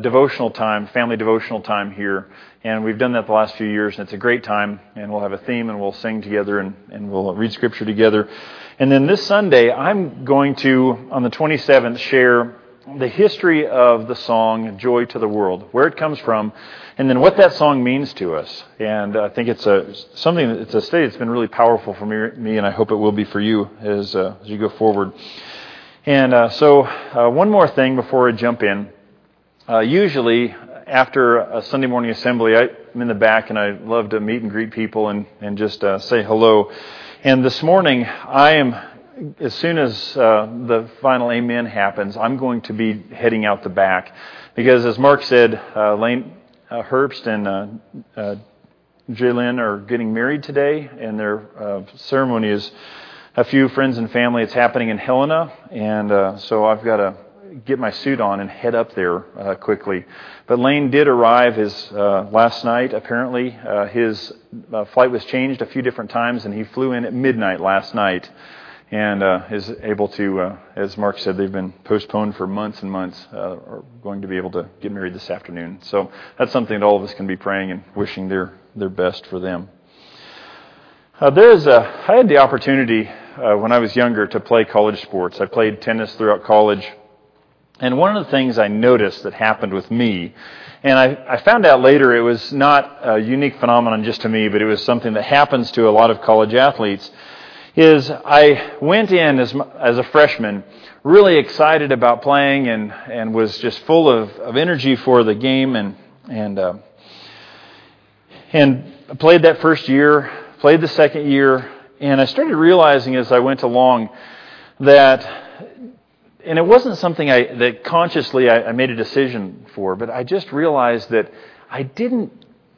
devotional time, family devotional time here. And we've done that the last few years, and it's a great time. And we'll have a theme, and we'll sing together, and, and we'll read Scripture together. And then this Sunday, I'm going to, on the 27th, share the history of the song Joy to the World, where it comes from, and then what that song means to us. And I think it's a something it's a study that's been really powerful for me, and I hope it will be for you as uh, as you go forward. And uh, so, uh, one more thing before I jump in. Uh, usually, after a Sunday morning assembly, I, am in the back and I love to meet and greet people and and just uh, say hello. And this morning, I am as soon as uh, the final amen happens, I'm going to be heading out the back because, as Mark said, uh, Lane uh, Herbst and uh, uh, Jalen are getting married today, and their uh, ceremony is a few friends and family. It's happening in Helena, and uh, so I've got to get my suit on and head up there uh, quickly. But Lane did arrive his uh, last night. Apparently, uh, his uh, flight was changed a few different times, and he flew in at midnight last night and uh, is able to, uh, as Mark said, they've been postponed for months and months, are going to be able to get married this afternoon. So that's something that all of us can be praying and wishing their, their best for them. Uh, there's a, I had the opportunity uh, when I was younger to play college sports. I played tennis throughout college. And one of the things I noticed that happened with me, and I, I found out later it was not a unique phenomenon just to me, but it was something that happens to a lot of college athletes, is I went in as, as a freshman really excited about playing and, and was just full of, of energy for the game and, and, uh, and played that first year, played the second year, and I started realizing as I went along that, and it wasn't something I, that consciously I, I made a decision for, but I just realized that I didn't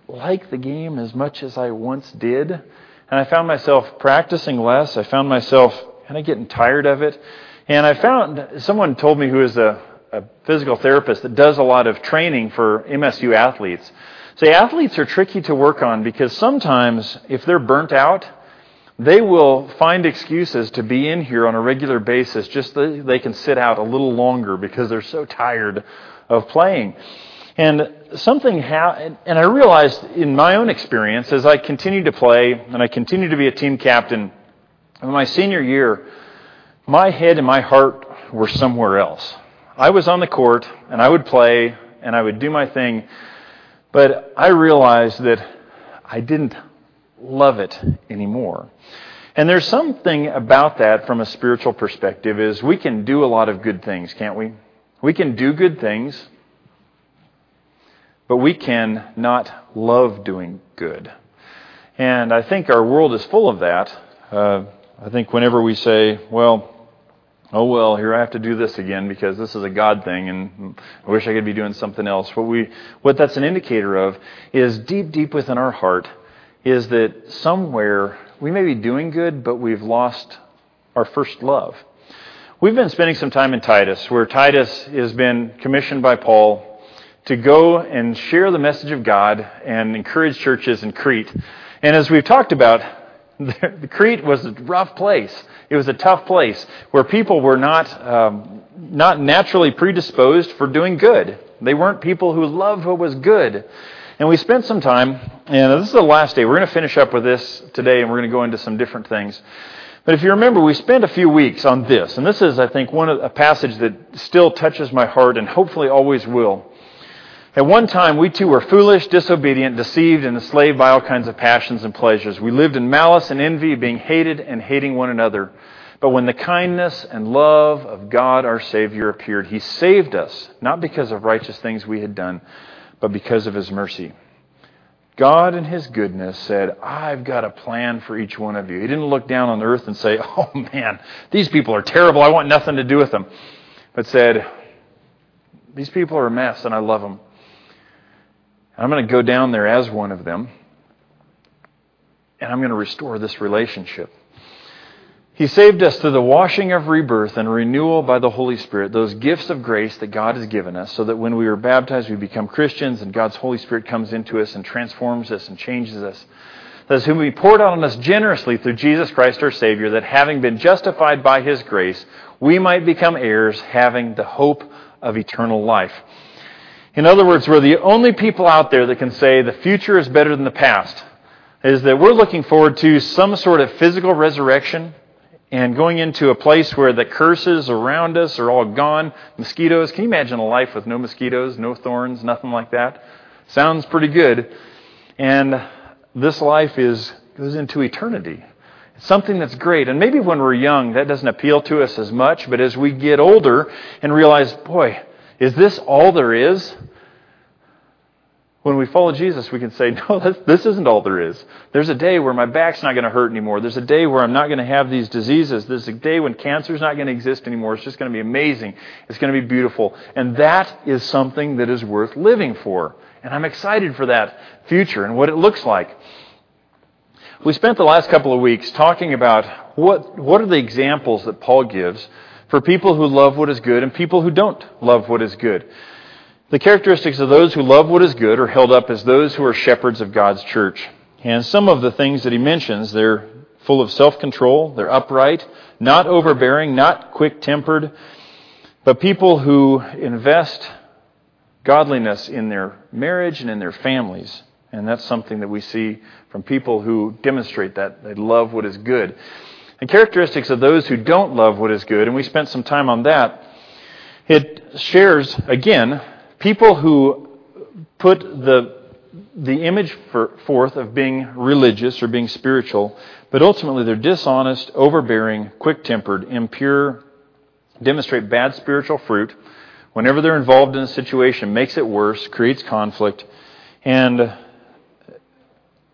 like the game as much as I once did. And I found myself practicing less. I found myself kind of getting tired of it. And I found someone told me who is a, a physical therapist that does a lot of training for MSU athletes. Say athletes are tricky to work on because sometimes if they're burnt out, they will find excuses to be in here on a regular basis just so they can sit out a little longer because they're so tired of playing. And something happened, and I realized in my own experience as I continued to play and I continued to be a team captain, in my senior year, my head and my heart were somewhere else. I was on the court and I would play and I would do my thing, but I realized that I didn't love it anymore. And there's something about that from a spiritual perspective is we can do a lot of good things, can't we? We can do good things but we can not love doing good. And I think our world is full of that. Uh, I think whenever we say, well, oh well, here I have to do this again because this is a God thing and I wish I could be doing something else. What we, what that's an indicator of is deep, deep within our heart is that somewhere we may be doing good, but we've lost our first love. We've been spending some time in Titus, where Titus has been commissioned by Paul to go and share the message of God and encourage churches in Crete. And as we've talked about, the Crete was a rough place. It was a tough place where people were not um, not naturally predisposed for doing good. They weren't people who loved what was good. And we spent some time, and this is the last day. We're going to finish up with this today, and we're going to go into some different things. But if you remember, we spent a few weeks on this, and this is, I think, one of, a passage that still touches my heart, and hopefully always will. At one time, we too were foolish, disobedient, deceived, and enslaved by all kinds of passions and pleasures. We lived in malice and envy, being hated and hating one another. But when the kindness and love of God our Savior appeared, He saved us, not because of righteous things we had done, but because of His mercy. God, in His goodness, said, I've got a plan for each one of you. He didn't look down on earth and say, Oh man, these people are terrible. I want nothing to do with them. But said, These people are a mess and I love them. I'm going to go down there as one of them, and I'm going to restore this relationship. He saved us through the washing of rebirth and renewal by the Holy Spirit, those gifts of grace that God has given us, so that when we are baptized, we become Christians and God's Holy Spirit comes into us and transforms us and changes us. Thus, whom He poured out on us generously through Jesus Christ our Savior, that having been justified by His grace, we might become heirs, having the hope of eternal life. In other words, we're the only people out there that can say the future is better than the past. Is that we're looking forward to some sort of physical resurrection and going into a place where the curses around us are all gone. Mosquitoes. Can you imagine a life with no mosquitoes, no thorns, nothing like that? Sounds pretty good. And this life is goes into eternity. It's something that's great. And maybe when we're young, that doesn't appeal to us as much, but as we get older and realize, boy, is this all there is? When we follow Jesus, we can say, no, this isn't all there is. There's a day where my back's not going to hurt anymore. There's a day where I'm not going to have these diseases. There's a day when cancer's not going to exist anymore. It's just going to be amazing. It's going to be beautiful. And that is something that is worth living for. And I'm excited for that future and what it looks like. We spent the last couple of weeks talking about what, what are the examples that Paul gives for people who love what is good and people who don't love what is good. The characteristics of those who love what is good are held up as those who are shepherds of God's church. And some of the things that he mentions, they're full of self control, they're upright, not overbearing, not quick tempered, but people who invest godliness in their marriage and in their families. And that's something that we see from people who demonstrate that. They love what is good. And characteristics of those who don't love what is good, and we spent some time on that, it shares, again, people who put the, the image for, forth of being religious or being spiritual, but ultimately they're dishonest, overbearing, quick tempered, impure, demonstrate bad spiritual fruit. Whenever they're involved in a situation, makes it worse, creates conflict, and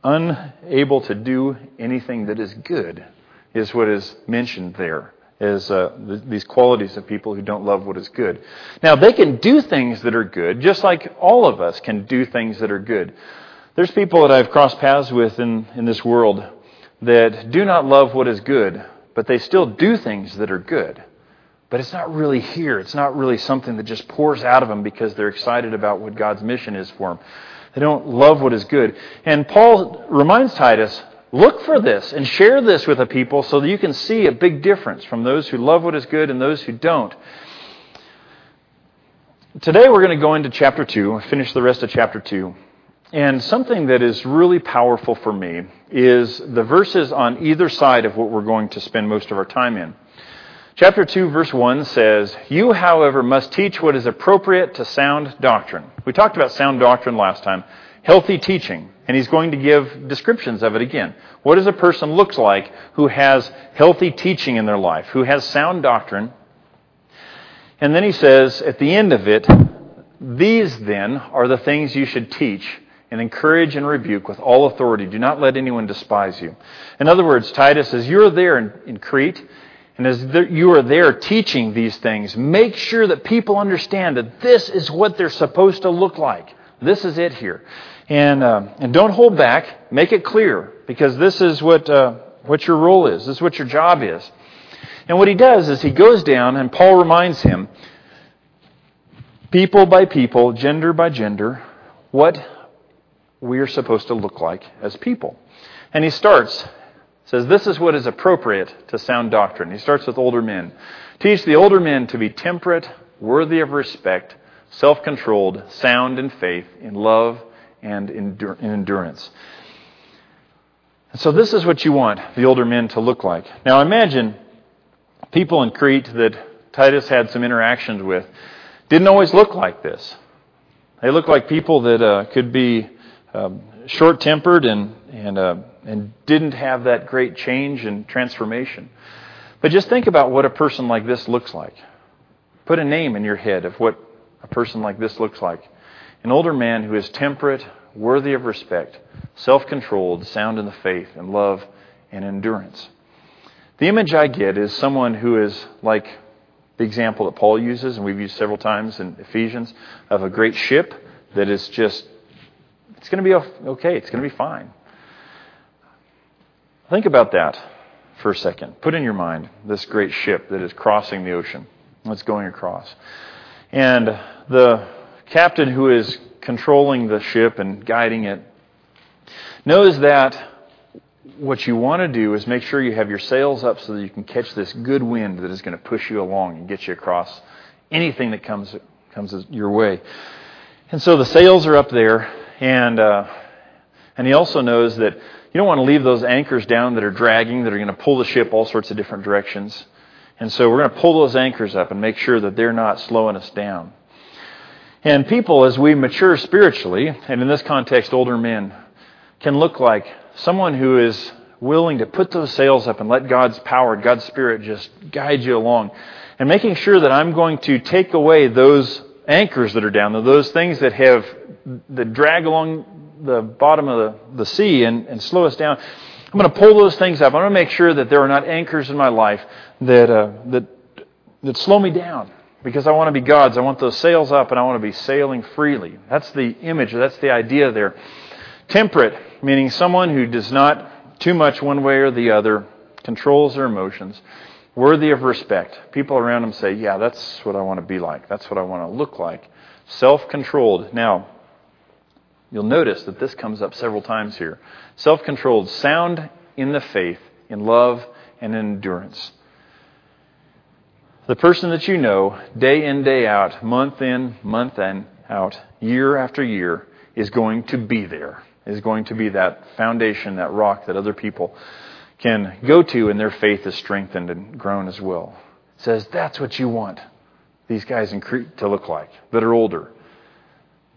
unable to do anything that is good, is what is mentioned there as uh, th- these qualities of people who don't love what is good. Now, they can do things that are good, just like all of us can do things that are good. There's people that I've crossed paths with in, in this world that do not love what is good, but they still do things that are good. But it's not really here. It's not really something that just pours out of them because they're excited about what God's mission is for them. They don't love what is good. And Paul reminds Titus, look for this and share this with the people so that you can see a big difference from those who love what is good and those who don't. Today we're going to go into chapter 2, finish the rest of chapter 2. And something that is really powerful for me is the verses on either side of what we're going to spend most of our time in. Chapter 2, verse 1 says, You, however, must teach what is appropriate to sound doctrine. We talked about sound doctrine last time. Healthy teaching. And he's going to give descriptions of it again. What does a person look like who has healthy teaching in their life, who has sound doctrine? And then he says, at the end of it, These then are the things you should teach and encourage and rebuke with all authority. Do not let anyone despise you. In other words, Titus, as you're there in, in Crete, and as you are there teaching these things, make sure that people understand that this is what they're supposed to look like. This is it here. And, uh, and don't hold back. Make it clear because this is what, uh, what your role is. This is what your job is. And what he does is he goes down, and Paul reminds him, people by people, gender by gender, what we are supposed to look like as people. And he starts says this is what is appropriate to sound doctrine. He starts with older men. Teach the older men to be temperate, worthy of respect, self controlled, sound in faith, in love, and in endurance. So, this is what you want the older men to look like. Now, imagine people in Crete that Titus had some interactions with didn't always look like this. They looked like people that uh, could be um, short tempered and, and uh, and didn't have that great change and transformation. But just think about what a person like this looks like. Put a name in your head of what a person like this looks like. An older man who is temperate, worthy of respect, self controlled, sound in the faith, and love and endurance. The image I get is someone who is like the example that Paul uses, and we've used several times in Ephesians, of a great ship that is just, it's going to be okay, it's going to be fine. Think about that for a second. Put in your mind this great ship that is crossing the ocean. that's going across. And the captain who is controlling the ship and guiding it knows that what you want to do is make sure you have your sails up so that you can catch this good wind that is going to push you along and get you across anything that comes comes your way. And so the sails are up there, and uh, and he also knows that you don't want to leave those anchors down that are dragging, that are going to pull the ship all sorts of different directions. And so we're going to pull those anchors up and make sure that they're not slowing us down. And people, as we mature spiritually, and in this context, older men, can look like someone who is willing to put those sails up and let God's power, God's Spirit just guide you along. And making sure that I'm going to take away those anchors that are down there, those things that have that drag along the bottom of the, the sea and, and slow us down. I'm going to pull those things up. I'm going to make sure that there are not anchors in my life that uh, that that slow me down because I want to be God's. I want those sails up and I want to be sailing freely. That's the image. That's the idea there. Temperate, meaning someone who does not too much one way or the other, controls their emotions, worthy of respect. People around them say, Yeah, that's what I want to be like. That's what I want to look like. Self controlled. Now, you'll notice that this comes up several times here. Self controlled, sound in the faith, in love, and in endurance. The person that you know, day in, day out, month in, month in, out, year after year, is going to be there is going to be that foundation, that rock that other people can go to and their faith is strengthened and grown as well. It says that's what you want these guys in Crete to look like that are older.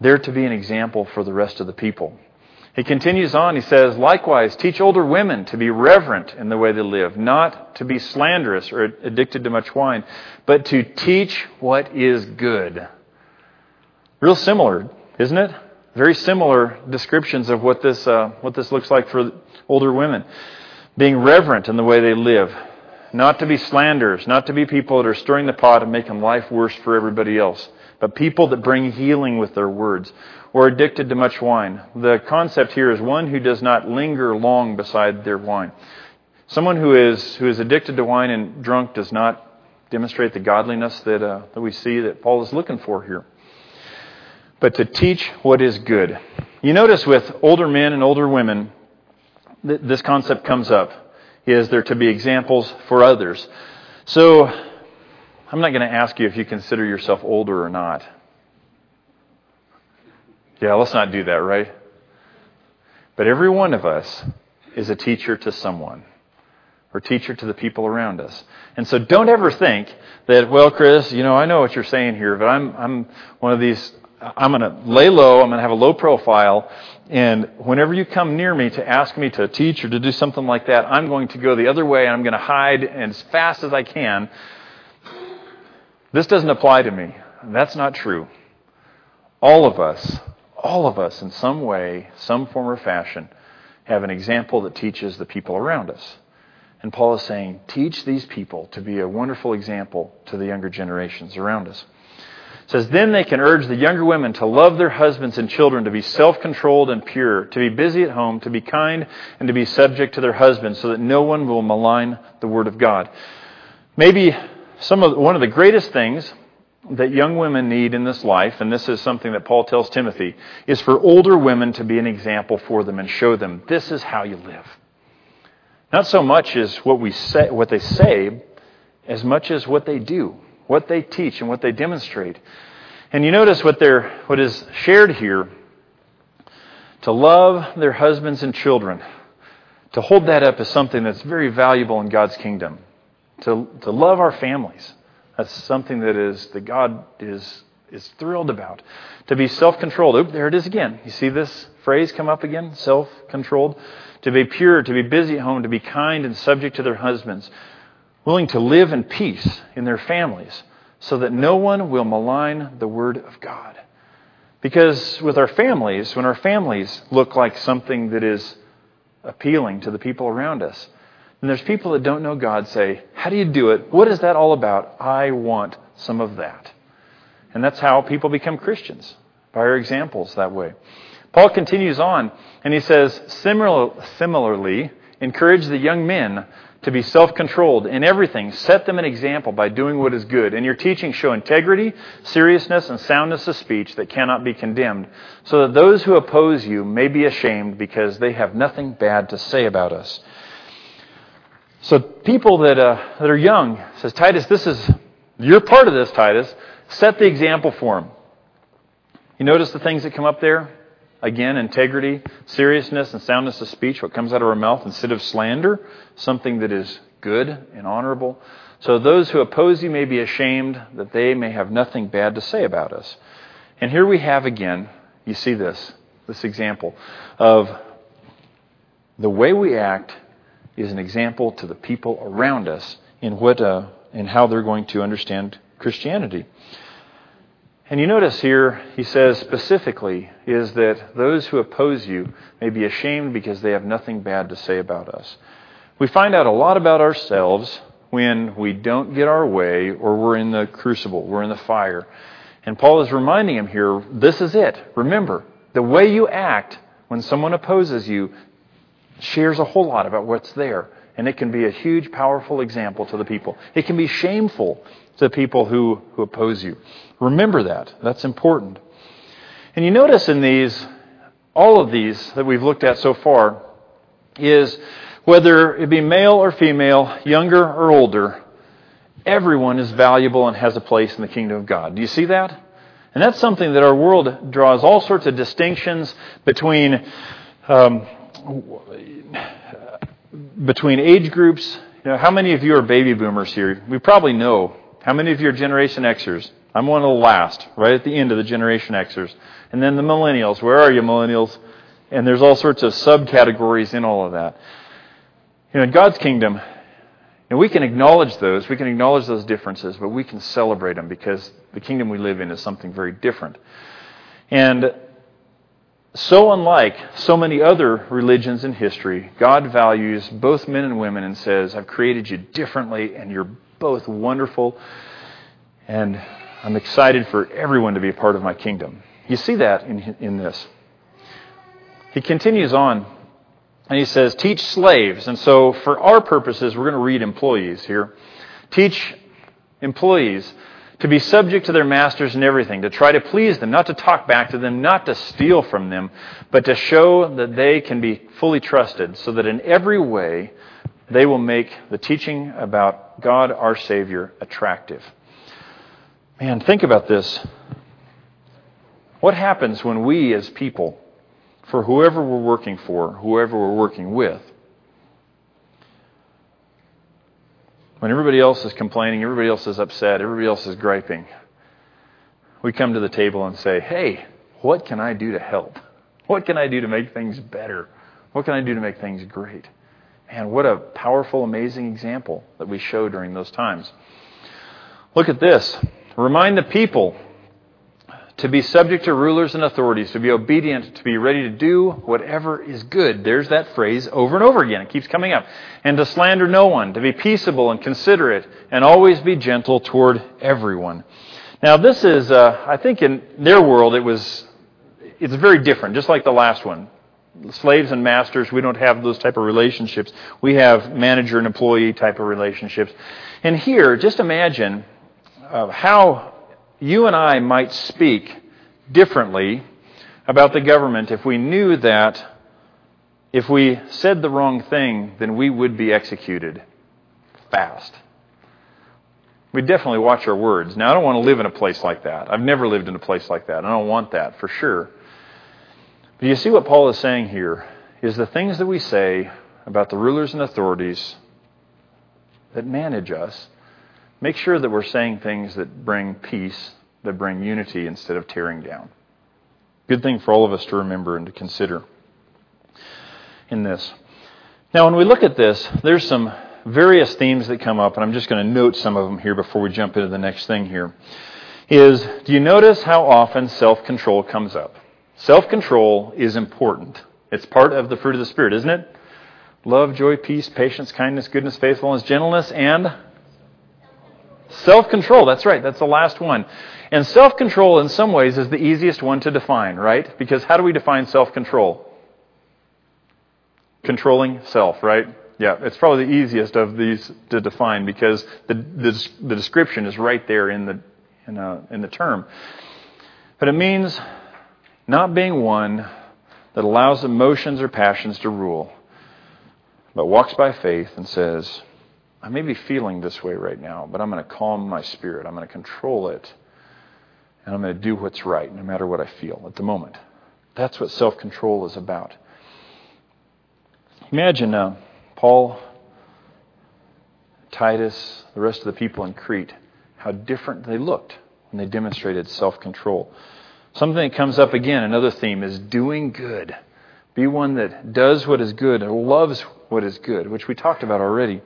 They're to be an example for the rest of the people. He continues on, he says, Likewise, teach older women to be reverent in the way they live, not to be slanderous or addicted to much wine, but to teach what is good. Real similar, isn't it? Very similar descriptions of what this, uh, what this looks like for older women. Being reverent in the way they live. Not to be slanderers, not to be people that are stirring the pot and making life worse for everybody else, but people that bring healing with their words or addicted to much wine. The concept here is one who does not linger long beside their wine. Someone who is, who is addicted to wine and drunk does not demonstrate the godliness that, uh, that we see that Paul is looking for here but to teach what is good. You notice with older men and older women, this concept comes up. Is there to be examples for others? So, I'm not going to ask you if you consider yourself older or not. Yeah, let's not do that, right? But every one of us is a teacher to someone or teacher to the people around us. And so don't ever think that, well, Chris, you know, I know what you're saying here, but I'm, I'm one of these I'm going to lay low. I'm going to have a low profile. And whenever you come near me to ask me to teach or to do something like that, I'm going to go the other way and I'm going to hide as fast as I can. This doesn't apply to me. That's not true. All of us, all of us in some way, some form or fashion, have an example that teaches the people around us. And Paul is saying, teach these people to be a wonderful example to the younger generations around us says, Then they can urge the younger women to love their husbands and children, to be self controlled and pure, to be busy at home, to be kind, and to be subject to their husbands, so that no one will malign the word of God. Maybe some of one of the greatest things that young women need in this life, and this is something that Paul tells Timothy, is for older women to be an example for them and show them this is how you live. Not so much as what we say, what they say, as much as what they do what they teach and what they demonstrate. And you notice what, what is shared here to love their husbands and children, to hold that up as something that's very valuable in God's kingdom, to, to love our families. That's something that is that God is is thrilled about. To be self-controlled. Oop, there it is again. You see this phrase come up again? Self-controlled. To be pure, to be busy at home, to be kind and subject to their husbands, willing to live in peace in their families so that no one will malign the Word of God. Because with our families, when our families look like something that is appealing to the people around us, and there's people that don't know God say, How do you do it? What is that all about? I want some of that. And that's how people become Christians, by our examples that way. Paul continues on, and he says, Similarly, encourage the young men to be self controlled in everything. Set them an example by doing what is good. In your teaching, show integrity, seriousness, and soundness of speech that cannot be condemned, so that those who oppose you may be ashamed because they have nothing bad to say about us. So, people that, uh, that are young, says Titus, this is, you're part of this, Titus. Set the example for them. You notice the things that come up there? Again, integrity, seriousness, and soundness of speech, what comes out of our mouth instead of slander, something that is good and honorable. So those who oppose you may be ashamed that they may have nothing bad to say about us. And here we have again, you see this, this example of the way we act is an example to the people around us in what uh, in how they're going to understand Christianity. And you notice here, he says specifically, is that those who oppose you may be ashamed because they have nothing bad to say about us. We find out a lot about ourselves when we don't get our way or we're in the crucible, we're in the fire. And Paul is reminding him here this is it. Remember, the way you act when someone opposes you shares a whole lot about what's there. And it can be a huge, powerful example to the people. It can be shameful to the people who, who oppose you. Remember that. That's important. And you notice in these, all of these that we've looked at so far, is whether it be male or female, younger or older, everyone is valuable and has a place in the kingdom of God. Do you see that? And that's something that our world draws all sorts of distinctions between um, between age groups. You know, how many of you are baby boomers here? We probably know. How many of you are Generation Xers? I'm one of the last, right at the end of the Generation Xers. And then the millennials. Where are you, millennials? And there's all sorts of subcategories in all of that. You know, in God's kingdom, and we can acknowledge those, we can acknowledge those differences, but we can celebrate them because the kingdom we live in is something very different. And so unlike so many other religions in history, God values both men and women and says, I've created you differently, and you're both wonderful, and I'm excited for everyone to be a part of my kingdom. You see that in, in this. He continues on, and he says, Teach slaves. And so, for our purposes, we're going to read employees here. Teach employees to be subject to their masters in everything, to try to please them, not to talk back to them, not to steal from them, but to show that they can be fully trusted, so that in every way they will make the teaching about God our Savior attractive. Man, think about this. What happens when we as people, for whoever we're working for, whoever we're working with, When everybody else is complaining, everybody else is upset, everybody else is griping, we come to the table and say, hey, what can I do to help? What can I do to make things better? What can I do to make things great? Man, what a powerful, amazing example that we show during those times. Look at this. Remind the people to be subject to rulers and authorities, to be obedient, to be ready to do whatever is good. There's that phrase over and over again. It keeps coming up. And to slander no one, to be peaceable and considerate, and always be gentle toward everyone. Now, this is, uh, I think in their world, it was, it's very different, just like the last one. Slaves and masters, we don't have those type of relationships. We have manager and employee type of relationships. And here, just imagine uh, how you and I might speak differently about the government if we knew that if we said the wrong thing, then we would be executed fast. We definitely watch our words. Now, I don't want to live in a place like that. I've never lived in a place like that. I don't want that for sure. But you see what Paul is saying here is the things that we say about the rulers and authorities that manage us Make sure that we're saying things that bring peace, that bring unity instead of tearing down. Good thing for all of us to remember and to consider in this. Now, when we look at this, there's some various themes that come up, and I'm just going to note some of them here before we jump into the next thing here. Is do you notice how often self control comes up? Self control is important. It's part of the fruit of the Spirit, isn't it? Love, joy, peace, patience, kindness, goodness, faithfulness, gentleness, and Self control, that's right, that's the last one. And self control, in some ways, is the easiest one to define, right? Because how do we define self control? Controlling self, right? Yeah, it's probably the easiest of these to define because the, the, the description is right there in the, in, a, uh, in the term. But it means not being one that allows emotions or passions to rule, but walks by faith and says, I may be feeling this way right now, but I'm going to calm my spirit. I'm going to control it and I'm going to do what's right no matter what I feel at the moment. That's what self control is about. Imagine uh, Paul, Titus, the rest of the people in Crete, how different they looked when they demonstrated self control. Something that comes up again, another theme, is doing good. Be one that does what is good and loves what is good, which we talked about already.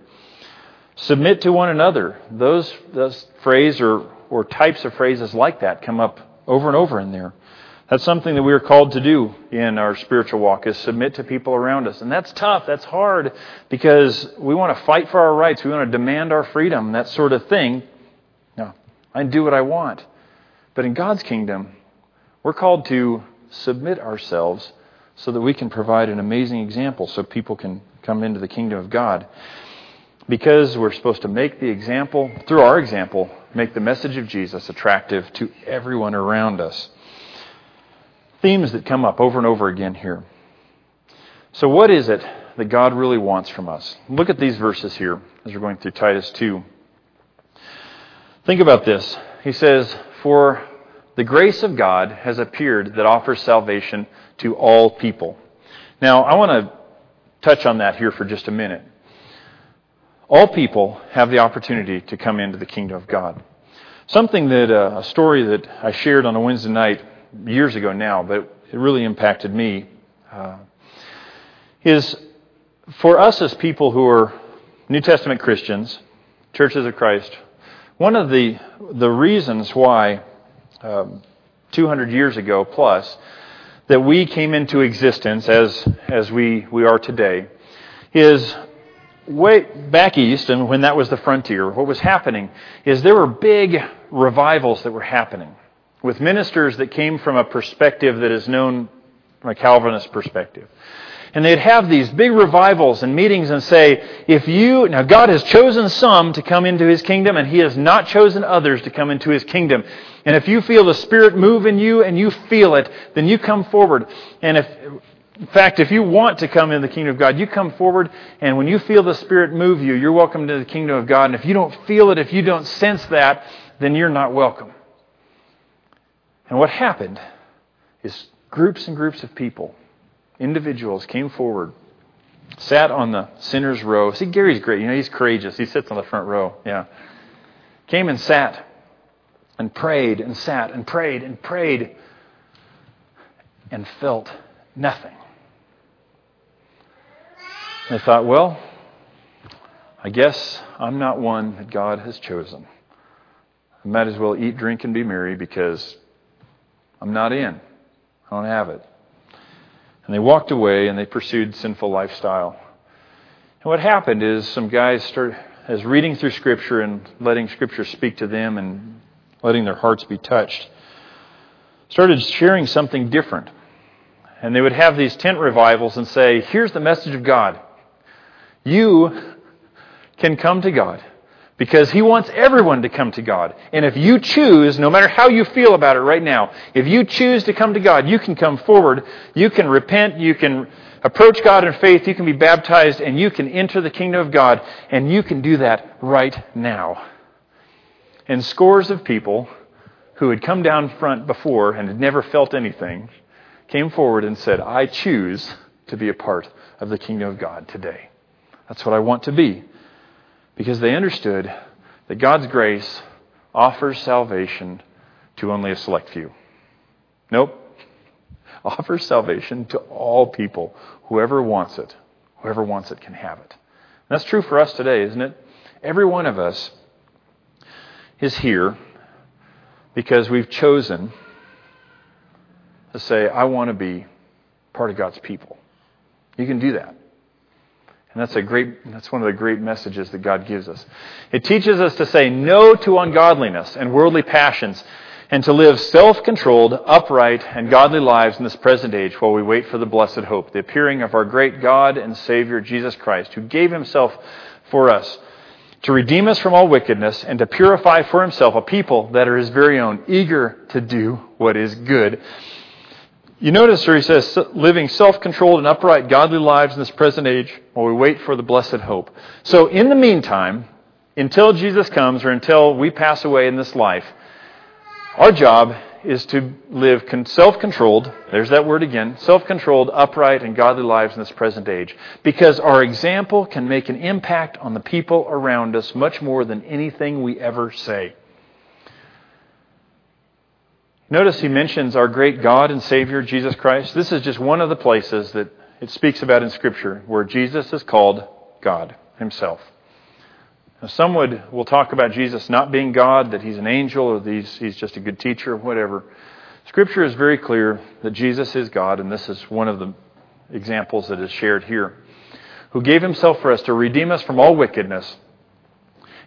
Submit to one another. Those, those phrase or, or types of phrases like that come up over and over in there. That's something that we are called to do in our spiritual walk is submit to people around us. And that's tough. That's hard because we want to fight for our rights. We want to demand our freedom, that sort of thing. No, I can do what I want. But in God's kingdom, we're called to submit ourselves so that we can provide an amazing example so people can come into the kingdom of God. Because we're supposed to make the example, through our example, make the message of Jesus attractive to everyone around us themes that come up over and over again here. So, what is it that God really wants from us? Look at these verses here as we're going through Titus 2. Think about this. He says, For the grace of God has appeared that offers salvation to all people. Now, I want to touch on that here for just a minute. All people have the opportunity to come into the kingdom of God. Something that, uh, a story that I shared on a Wednesday night years ago now, but it really impacted me, uh, is for us as people who are New Testament Christians, churches of Christ, one of the, the reasons why um, 200 years ago plus that we came into existence as, as we, we are today is way back east, and when that was the frontier, what was happening is there were big revivals that were happening with ministers that came from a perspective that is known from a Calvinist perspective. And they'd have these big revivals and meetings and say, if you, now God has chosen some to come into His kingdom and He has not chosen others to come into His kingdom. And if you feel the Spirit move in you and you feel it, then you come forward. And if, in fact, if you want to come in the kingdom of God, you come forward, and when you feel the Spirit move you, you're welcome to the kingdom of God. And if you don't feel it, if you don't sense that, then you're not welcome. And what happened is groups and groups of people, individuals, came forward, sat on the sinner's row. See, Gary's great. You know, he's courageous. He sits on the front row. Yeah. Came and sat and prayed and sat and prayed and prayed and felt nothing. They thought, well, I guess I'm not one that God has chosen. I might as well eat, drink, and be merry because I'm not in. I don't have it. And they walked away and they pursued sinful lifestyle. And what happened is some guys started as reading through Scripture and letting Scripture speak to them and letting their hearts be touched, started sharing something different. And they would have these tent revivals and say, Here's the message of God. You can come to God because He wants everyone to come to God. And if you choose, no matter how you feel about it right now, if you choose to come to God, you can come forward, you can repent, you can approach God in faith, you can be baptized, and you can enter the kingdom of God, and you can do that right now. And scores of people who had come down front before and had never felt anything came forward and said, I choose to be a part of the kingdom of God today. That's what I want to be because they understood that God's grace offers salvation to only a select few. Nope. Offers salvation to all people. Whoever wants it, whoever wants it can have it. And that's true for us today, isn't it? Every one of us is here because we've chosen to say, I want to be part of God's people. You can do that. And that's a great that's one of the great messages that God gives us. It teaches us to say no to ungodliness and worldly passions and to live self-controlled, upright, and godly lives in this present age while we wait for the blessed hope, the appearing of our great God and Savior Jesus Christ, who gave himself for us to redeem us from all wickedness and to purify for himself a people that are his very own, eager to do what is good. You notice where he says, living self controlled and upright, godly lives in this present age while we wait for the blessed hope. So, in the meantime, until Jesus comes or until we pass away in this life, our job is to live self controlled, there's that word again, self controlled, upright, and godly lives in this present age. Because our example can make an impact on the people around us much more than anything we ever say. Notice he mentions our great God and Savior, Jesus Christ. This is just one of the places that it speaks about in Scripture where Jesus is called God Himself. Now, some would will talk about Jesus not being God, that He's an angel, or he's, he's just a good teacher, or whatever. Scripture is very clear that Jesus is God, and this is one of the examples that is shared here. Who gave Himself for us to redeem us from all wickedness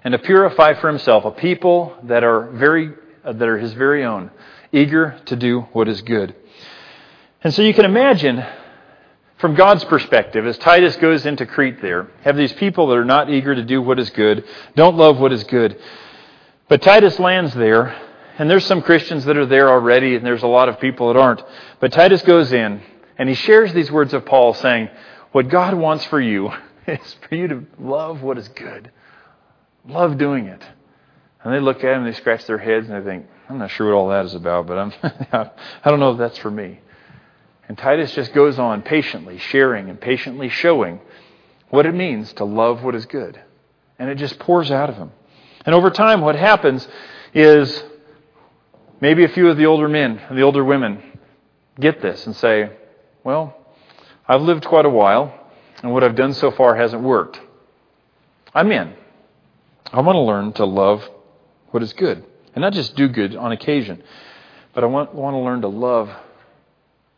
and to purify for Himself a people that are very that are His very own eager to do what is good. And so you can imagine, from God's perspective, as Titus goes into Crete there, have these people that are not eager to do what is good, don't love what is good. But Titus lands there, and there's some Christians that are there already, and there's a lot of people that aren't. But Titus goes in, and he shares these words of Paul saying, What God wants for you is for you to love what is good. Love doing it. And they look at him and they scratch their heads and they think, I'm not sure what all that is about, but I'm, I don't know if that's for me. And Titus just goes on patiently sharing and patiently showing what it means to love what is good. And it just pours out of him. And over time, what happens is maybe a few of the older men and the older women get this and say, Well, I've lived quite a while, and what I've done so far hasn't worked. I'm in. I want to learn to love what is good. And not just do good on occasion, but I want, want to learn to love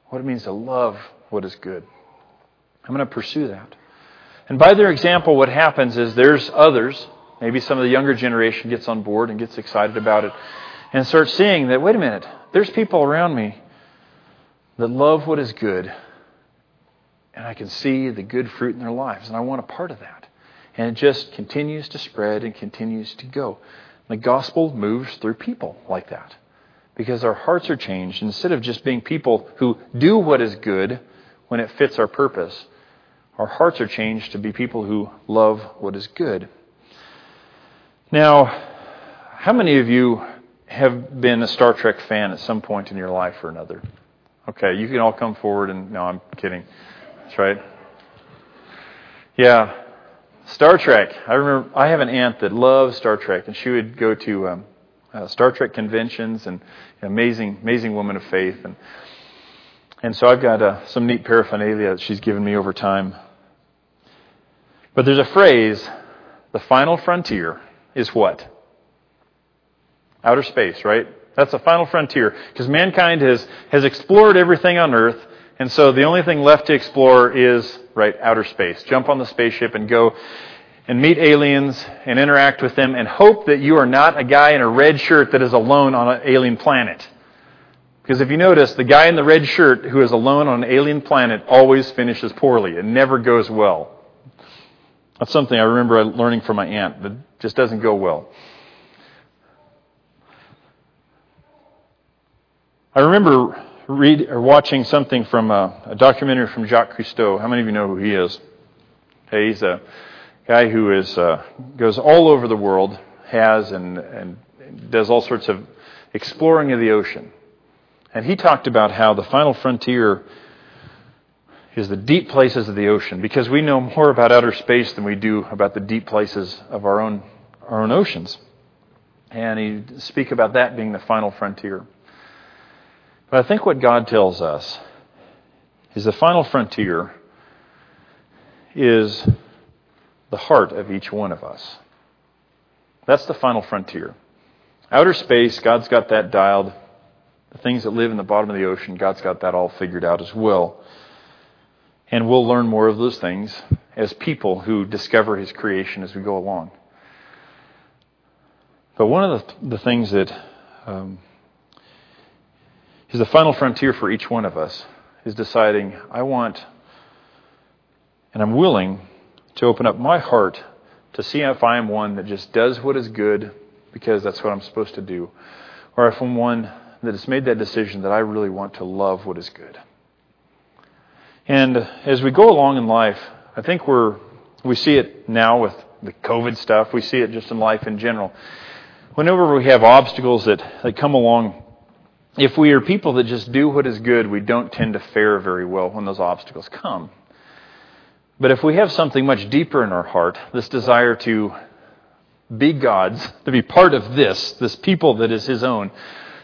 what it means to love what is good. I'm going to pursue that. And by their example, what happens is there's others, maybe some of the younger generation gets on board and gets excited about it and starts seeing that, wait a minute, there's people around me that love what is good, and I can see the good fruit in their lives, and I want a part of that. And it just continues to spread and continues to go. The gospel moves through people like that because our hearts are changed. Instead of just being people who do what is good when it fits our purpose, our hearts are changed to be people who love what is good. Now, how many of you have been a Star Trek fan at some point in your life or another? Okay, you can all come forward and no, I'm kidding. That's right. Yeah, Star Trek. I remember I have an aunt that loves Star Trek, and she would go to um, uh, Star Trek conventions and amazing, amazing woman of faith. And and so I've got uh, some neat paraphernalia that she's given me over time. But there's a phrase: "The final frontier is what? Outer space, right? That's the final frontier because mankind has has explored everything on Earth." And so the only thing left to explore is, right, outer space. Jump on the spaceship and go and meet aliens and interact with them and hope that you are not a guy in a red shirt that is alone on an alien planet. Because if you notice, the guy in the red shirt who is alone on an alien planet always finishes poorly. It never goes well. That's something I remember learning from my aunt that just doesn't go well. I remember read or watching something from a, a, documentary from Jacques Cousteau. How many of you know who he is? Hey, he's a guy who is uh, goes all over the world, has and and does all sorts of exploring of the ocean. And he talked about how the final frontier is the deep places of the ocean because we know more about outer space than we do about the deep places of our own our own oceans. And he speak about that being the final frontier. But I think what God tells us is the final frontier is the heart of each one of us. That's the final frontier. Outer space, God's got that dialed. The things that live in the bottom of the ocean, God's got that all figured out as well. And we'll learn more of those things as people who discover His creation as we go along. But one of the, the things that um, is the final frontier for each one of us is deciding, I want and I'm willing to open up my heart to see if I am one that just does what is good because that's what I'm supposed to do, or if I'm one that has made that decision that I really want to love what is good. And as we go along in life, I think we're we see it now with the COVID stuff. We see it just in life in general. Whenever we have obstacles that, that come along if we are people that just do what is good, we don't tend to fare very well when those obstacles come. But if we have something much deeper in our heart, this desire to be God's, to be part of this, this people that is His own,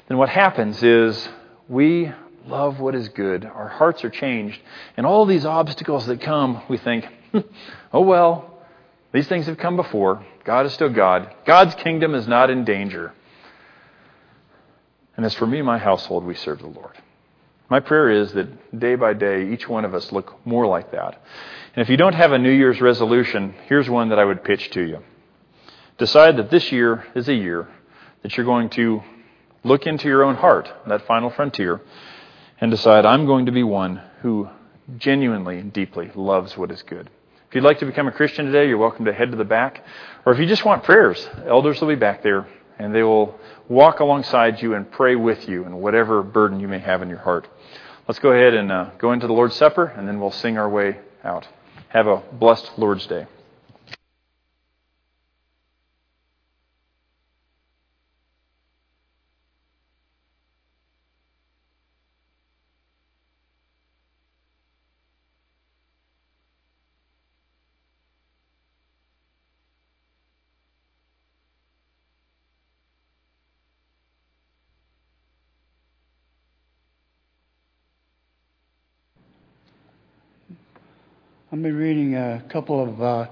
then what happens is we love what is good. Our hearts are changed. And all these obstacles that come, we think, hmm, oh well, these things have come before. God is still God. God's kingdom is not in danger. And as for me and my household, we serve the Lord. My prayer is that day by day, each one of us look more like that. And if you don't have a New Year's resolution, here's one that I would pitch to you. Decide that this year is a year that you're going to look into your own heart, that final frontier, and decide, I'm going to be one who genuinely and deeply loves what is good. If you'd like to become a Christian today, you're welcome to head to the back. Or if you just want prayers, elders will be back there and they will walk alongside you and pray with you in whatever burden you may have in your heart. Let's go ahead and uh, go into the Lord's Supper and then we'll sing our way out. Have a blessed Lord's Day. I'll be reading a couple of uh,